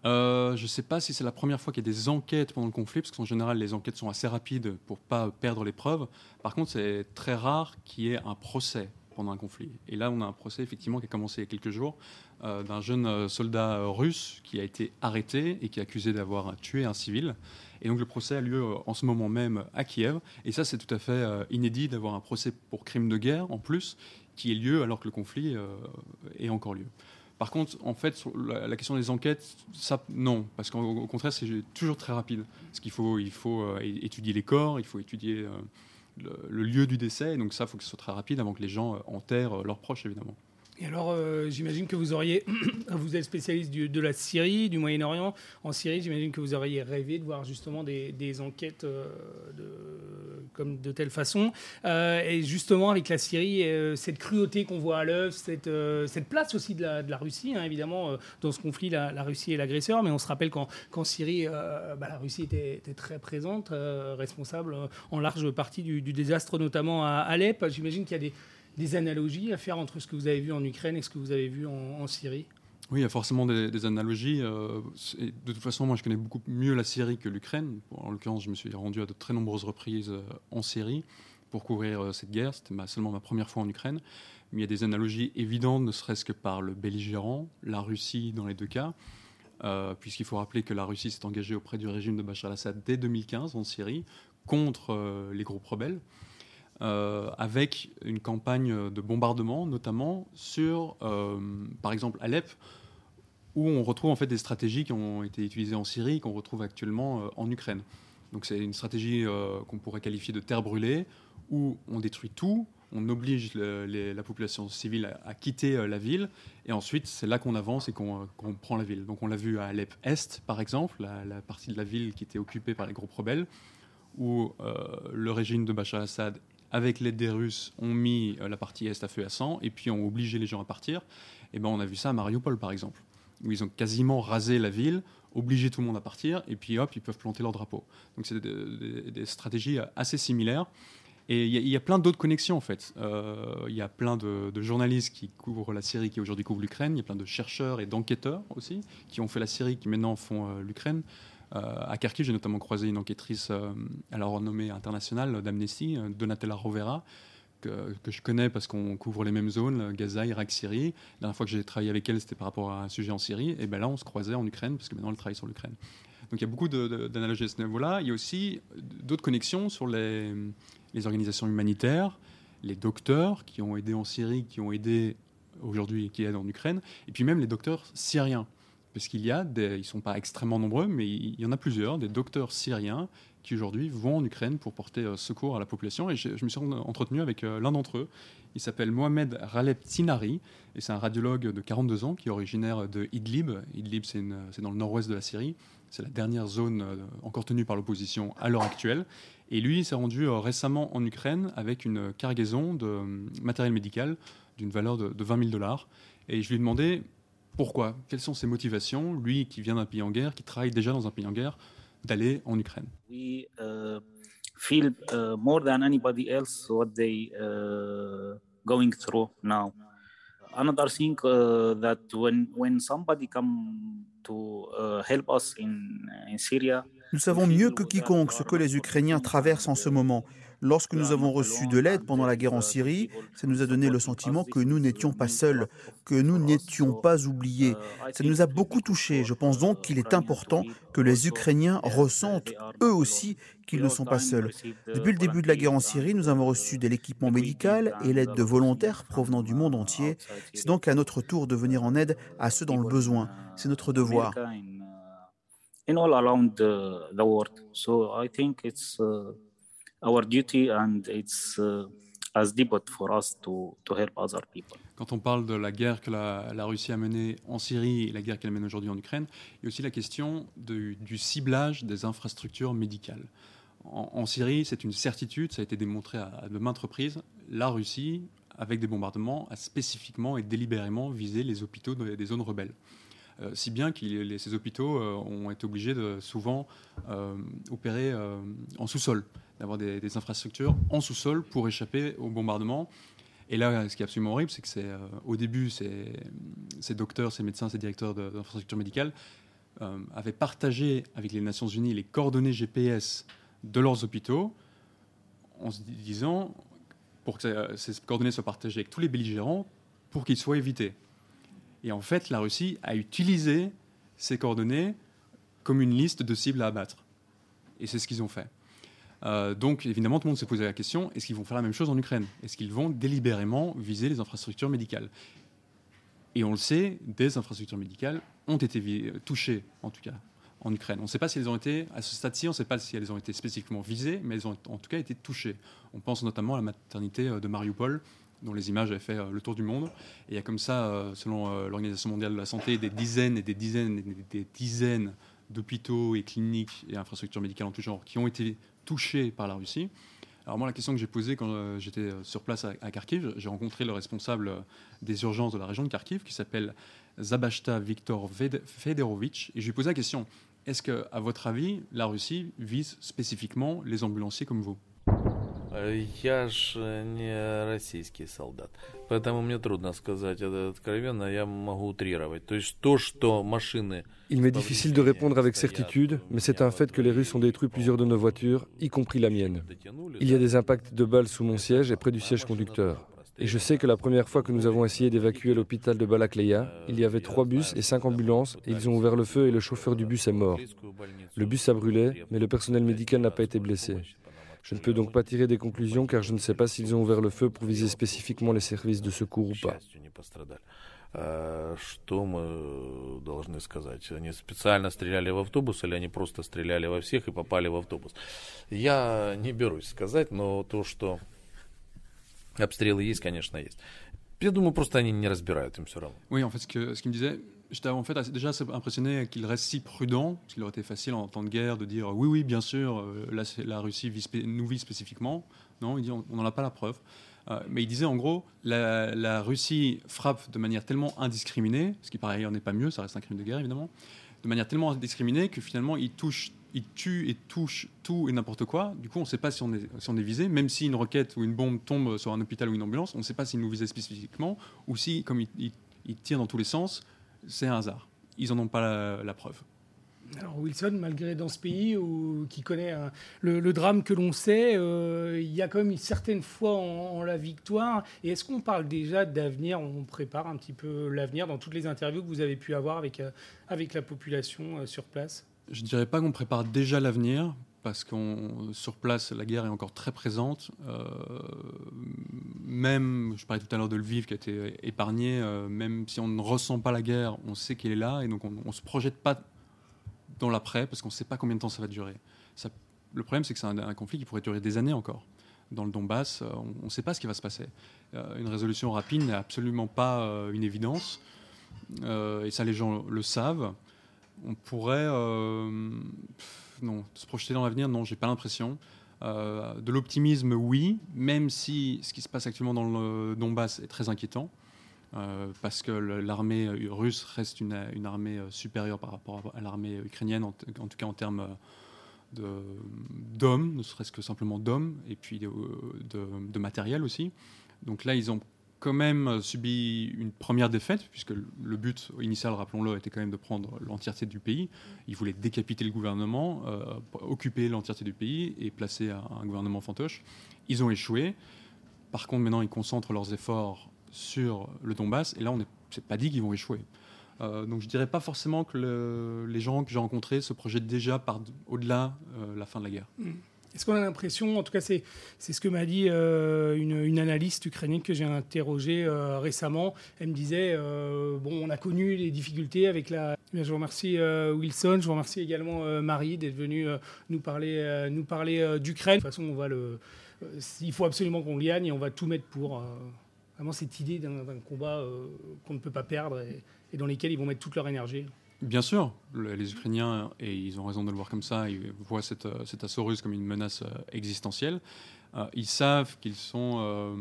Euh, je ne sais pas si c'est la première fois qu'il y a des enquêtes pendant le conflit, parce qu'en général, les enquêtes sont assez rapides pour ne pas perdre les preuves. Par contre, c'est très rare qu'il y ait un procès un conflit. Et là, on a un procès effectivement qui a commencé il y a quelques jours d'un jeune soldat russe qui a été arrêté et qui est accusé d'avoir tué un civil. Et donc le procès a lieu en ce moment même à Kiev. Et ça, c'est tout à fait inédit d'avoir un procès pour crime de guerre en plus qui ait lieu alors que le conflit est encore lieu. Par contre, en fait, sur la, question des enquêtes, ça, non, parce qu'au contraire, c'est toujours très rapide. Parce qu'il faut, il faut euh, étudier les corps, il faut étudier euh, le, lieu du décès, donc ça, il faut que ce soit très rapide avant que les gens euh, enterrent leurs proches, évidemment. Et alors, euh, j'imagine que vous auriez, vous êtes spécialiste de la Syrie, du Moyen-Orient. En Syrie, j'imagine que vous auriez rêvé de voir justement des, enquêtes euh, de, comme de telle façon. Euh, et justement, avec la Syrie, cette cruauté qu'on voit à l'œuvre, cette, place aussi de la, Russie, hein, évidemment, dans ce conflit, la, Russie est l'agresseur. Mais on se rappelle qu'en Syrie, bah, la Russie était, très présente, responsable en large partie du désastre, notamment à Alep. J'imagine qu'il y a des des analogies à faire entre ce que vous avez vu en Ukraine et ce que vous avez vu en, Syrie? Oui, il y a forcément des, analogies. Euh, de toute façon, moi, je connais beaucoup mieux la Syrie que l'Ukraine. en l'occurrence, je me suis rendu à de très nombreuses reprises euh, en Syrie pour couvrir euh, cette guerre. C'était seulement ma première fois en Ukraine. Mais il y a des analogies évidentes, ne serait-ce que par le belligérant, la Russie dans les deux cas. Puisqu'il faut rappeler que la Russie s'est engagée auprès du régime de Bachar al-Assad dès 2015 en Syrie contre les groupes rebelles. Euh, avec une campagne de bombardement, notamment sur, euh, par exemple, Alep, où on retrouve en fait des stratégies qui ont été utilisées en Syrie, qu'on retrouve actuellement euh, en Ukraine. Donc c'est une stratégie qu'on pourrait qualifier de terre brûlée, où on détruit tout, on oblige la population civile à, quitter la ville, et ensuite c'est là qu'on avance et qu'on prend la ville. Donc on l'a vu à Alep Est, par exemple, la, partie de la ville qui était occupée par les groupes rebelles, où le régime de Bachar al-Assad avec l'aide des Russes, ont mis euh, la partie Est à feu à sang et puis ont obligé les gens à partir. Et ben, on a vu ça à Mariupol, par exemple, où ils ont quasiment rasé la ville, obligé tout le monde à partir, et puis hop, ils peuvent planter leur drapeau. Donc c'est des, stratégies assez similaires. Et il y, a plein d'autres connexions en fait. Euh, il y a plein de, journalistes qui couvrent la Syrie, qui aujourd'hui couvrent l'Ukraine. Il y a plein de chercheurs et d'enquêteurs aussi qui ont fait la Syrie, qui maintenant font euh, l'Ukraine. Euh, à Kharkiv, j'ai notamment croisé une enquêtrice euh, à la renommée internationale d'Amnesty, euh, Donatella Rovera, que, je connais parce qu'on couvre les mêmes zones, Gaza, Irak, Syrie. La dernière fois que j'ai travaillé avec elle, c'était par rapport à un sujet en Syrie. Et ben là, on se croisait en Ukraine, parce que maintenant, elle travaille sur l'Ukraine. Donc il y a beaucoup d'analogies à ce niveau-là. Il y a aussi d'autres connexions sur les, les, organisations humanitaires, les docteurs qui ont aidé en Syrie, qui ont aidé aujourd'hui, qui aident en Ukraine, et puis même les docteurs syriens parce qu'il y a, des, ils ne sont pas extrêmement nombreux, mais il y en a plusieurs, des docteurs syriens qui aujourd'hui vont en Ukraine pour porter euh, secours à la population. Et je, me suis entretenu avec euh, l'un d'entre eux. Il s'appelle Mohamed Raleb Tinari, et c'est un radiologue de 42 ans qui est originaire de Idlib. Idlib, c'est dans le nord-ouest de la Syrie. C'est la dernière zone euh, encore tenue par l'opposition à l'heure actuelle. Et lui, il s'est rendu récemment en Ukraine avec une cargaison de matériel médical d'une valeur de, de 20 000 dollars. Et je lui ai demandé pourquoi? Quelles sont ses motivations, lui qui vient d'un pays en guerre, qui travaille déjà dans un pays en guerre, d'aller en Ukraine We uh, feel uh, more than anybody else what they uh, going through now. Another thing uh, that when when somebody come to uh, help us in in Syria, nous savons mieux que quiconque ce que les Ukrainiens traversent en ce moment. Lorsque nous avons reçu de l'aide pendant la guerre en Syrie, ça nous a donné le sentiment que nous n'étions pas seuls, que nous n'étions pas oubliés. Ça nous a beaucoup touchés. Je pense donc qu'il est important que les Ukrainiens ressentent eux aussi qu'ils ne sont pas seuls. Depuis le début de la guerre en Syrie, nous avons reçu de l'équipement médical et l'aide de volontaires provenant du monde entier. C'est donc à notre tour de venir en aide à ceux dans le besoin. C'est notre devoir. Our duty and it's uh, as for us to, to help other people. Quand on parle de la guerre que la, Russie a menée en Syrie et la guerre qu'elle mène aujourd'hui en Ukraine, il y a aussi la question du ciblage des infrastructures médicales. En, Syrie, c'est une certitude, ça a été démontré à, de maintes reprises. La Russie, avec des bombardements, a spécifiquement et délibérément visé les hôpitaux des zones rebelles. Euh, si bien que ces hôpitaux euh, ont été obligés de souvent euh, opérer en sous-sol d'avoir des, infrastructures en sous-sol pour échapper au bombardement. Et là, ce qui est absolument horrible, c'est que c'est euh, au début, ces, docteurs, ces médecins, ces directeurs d'infrastructures médicales euh, avaient partagé avec les Nations Unies les coordonnées GPS de leurs hôpitaux en se disant pour que ces coordonnées soient partagées avec tous les belligérants pour qu'ils soient évités. Et en fait, la Russie a utilisé ces coordonnées comme une liste de cibles à abattre. Et c'est ce qu'ils ont fait. Euh, donc, évidemment, tout le monde s'est posé la question est-ce qu'ils vont faire la même chose en Ukraine? Est-ce qu'ils vont délibérément viser les infrastructures médicales? Et on le sait, des infrastructures médicales ont été touchées, en tout cas, en Ukraine. On ne sait pas si elles ont été, à ce stade-ci, on ne sait pas si elles ont été spécifiquement visées, mais elles ont en tout cas été touchées. On pense notamment à la maternité euh, de Mariupol, dont les images avaient fait euh, le tour du monde. Et il y a comme ça, selon l'Organisation mondiale de la santé, des dizaines et des dizaines et des dizaines d'hôpitaux et cliniques et infrastructures médicales en tout genre qui ont été touchés par la Russie. Alors moi, la question que j'ai posée quand euh, j'étais euh, sur place à, Kharkiv, j'ai rencontré le responsable euh, des urgences de la région de Kharkiv, qui s'appelle Zabashta Viktor Federovitch, et je lui ai posé la question est-ce que, à votre avis, la Russie vise spécifiquement les ambulanciers comme vous? Я ж не российский солдат, поэтому мне трудно сказать это откровенно, я могу утрировать. То есть то, что машины... Il m'est difficile de répondre avec certitude, mais c'est un fait que les Russes ont détruit plusieurs de nos voitures, y compris la mienne. Il y a des impacts de balles sous mon siège et près du siège conducteur. Et je sais que la première fois que nous avons essayé d'évacuer l'hôpital de Balakleya, il y avait trois bus et cinq ambulances et ils ont ouvert le feu et le chauffeur du bus est mort. Le bus a brûlé, mais le personnel médical n'a pas été blessé. Je ne peux donc pas tirer des conclusions car je ne sais pas s'ils ont ouvert le feu pour viser spécifiquement les services de secours ou pas. Что мы должны сказать? Они специально стреляли в автобус или они просто стреляли во всех и попали в автобус? Я не берусь сказать, но то, что обстрелы есть, конечно, есть. Я думаю, просто они не разбирают им все равно. Oui, en fait, ce qu'il ce me disait, j'étais en fait déjà impressionné qu'il reste si prudent, parce qu'il aurait été facile en temps de guerre de dire oui, oui, bien sûr, euh, la, la Russie nous vise spécifiquement. Non, il dit on n'en a pas la preuve. Euh, mais il disait en gros, la, la, Russie frappe de manière tellement indiscriminée, ce qui par ailleurs n'est pas mieux, ça reste un crime de guerre évidemment, de manière tellement indiscriminée que finalement il touche, il tue et touche tout et n'importe quoi. Du coup, on ne sait pas si on, est, si on est visé, même si une roquette ou une bombe tombe sur un hôpital ou une ambulance, on ne sait pas s'il nous visait spécifiquement ou si, comme il, il, il tire dans tous les sens, c'est un hasard. Ils n'en ont pas la, preuve. Alors Wilson, malgré dans ce pays où, qui connaît euh, le, drame que l'on sait, euh, il y a quand même une certaine foi en, la victoire. Et est-ce qu'on parle déjà d'avenir? On prépare un petit peu l'avenir dans toutes les interviews que vous avez pu avoir avec, euh, avec la population sur place Je ne dirais pas qu'on prépare déjà l'avenir, parce qu'on sur place, la guerre est encore très présente. Euh, même, je parlais tout à l'heure de Lviv qui a été épargné, euh, même si on ne ressent pas la guerre, on sait qu'elle est là, et donc on ne se projette pas dans l'après, parce qu'on ne sait pas combien de temps ça va durer. Le problème, c'est que c'est un, conflit qui pourrait durer des années encore. Dans le Donbass, euh, on ne sait pas ce qui va se passer. une résolution rapide n'est absolument pas une évidence, et ça les gens le savent. On pourrait non. Se projeter dans l'avenir, non, j'ai pas l'impression. Euh, de l'optimisme, oui, même si ce qui se passe actuellement dans le Donbass est très inquiétant, euh, parce que l'armée russe reste une, armée supérieure par rapport à l'armée ukrainienne, en, tout cas en termes d'hommes, ne serait-ce que simplement d'hommes, et puis de, de, matériel aussi. Donc là, ils ont quand même euh, subi une première défaite, puisque le but initial, rappelons-le, était quand même de prendre l'entièreté du pays. Ils voulaient décapiter le gouvernement, euh, occuper l'entièreté du pays et placer un, gouvernement fantoche. Ils ont échoué. Par contre, maintenant, ils concentrent leurs efforts sur le Donbass, et là, on n'est pas dit qu'ils vont échouer. Euh, donc je dirais pas forcément que les gens que j'ai rencontrés se projettent déjà au-delà la fin de la guerre. Mmh. Est-ce qu'on a l'impression, en tout cas c'est ce que m'a dit euh, une, analyste ukrainienne que j'ai interrogée euh, récemment, elle me disait, euh, bon on a connu les difficultés avec la... Je vous remercie Wilson, je vous remercie également Marie d'être venue nous parler, nous parler d'Ukraine. De toute façon il faut absolument qu'on gagne et on va tout mettre pour... vraiment cette idée d'un combat qu'on ne peut pas perdre et dans lesquels ils vont mettre toute leur énergie. Bien sûr, les Ukrainiens, et ils ont raison de le voir comme ça, ils voient cette, euh, cet assaut russe comme une menace euh, existentielle. Euh, ils savent qu'ils sont,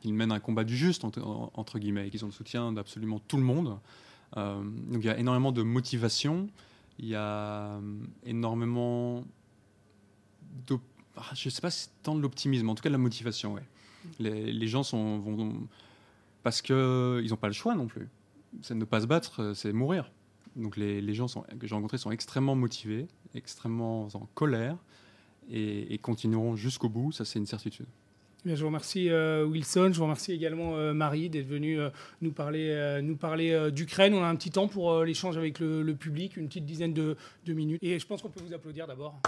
qu'ils mènent un combat du juste entre, guillemets, et qu'ils ont le soutien d'absolument tout le monde. donc il y a énormément de motivation, il y a énormément de, ah, je ne sais pas si c'est tant de l'optimisme, en tout cas de la motivation. Ouais. Les, gens sont, vont parce qu'ils n'ont pas le choix non plus. C'est ne pas se battre, c'est mourir. Donc les, gens sont, que j'ai rencontrés sont extrêmement motivés, extrêmement en colère et, continueront jusqu'au bout, ça c'est une certitude. je vous remercie Wilson, je vous remercie également Marie d'être venue nous parler, nous parler d'Ukraine. On a un petit temps pour l'échange avec le, public, une petite dizaine de minutes. Et je pense qu'on peut vous applaudir d'abord.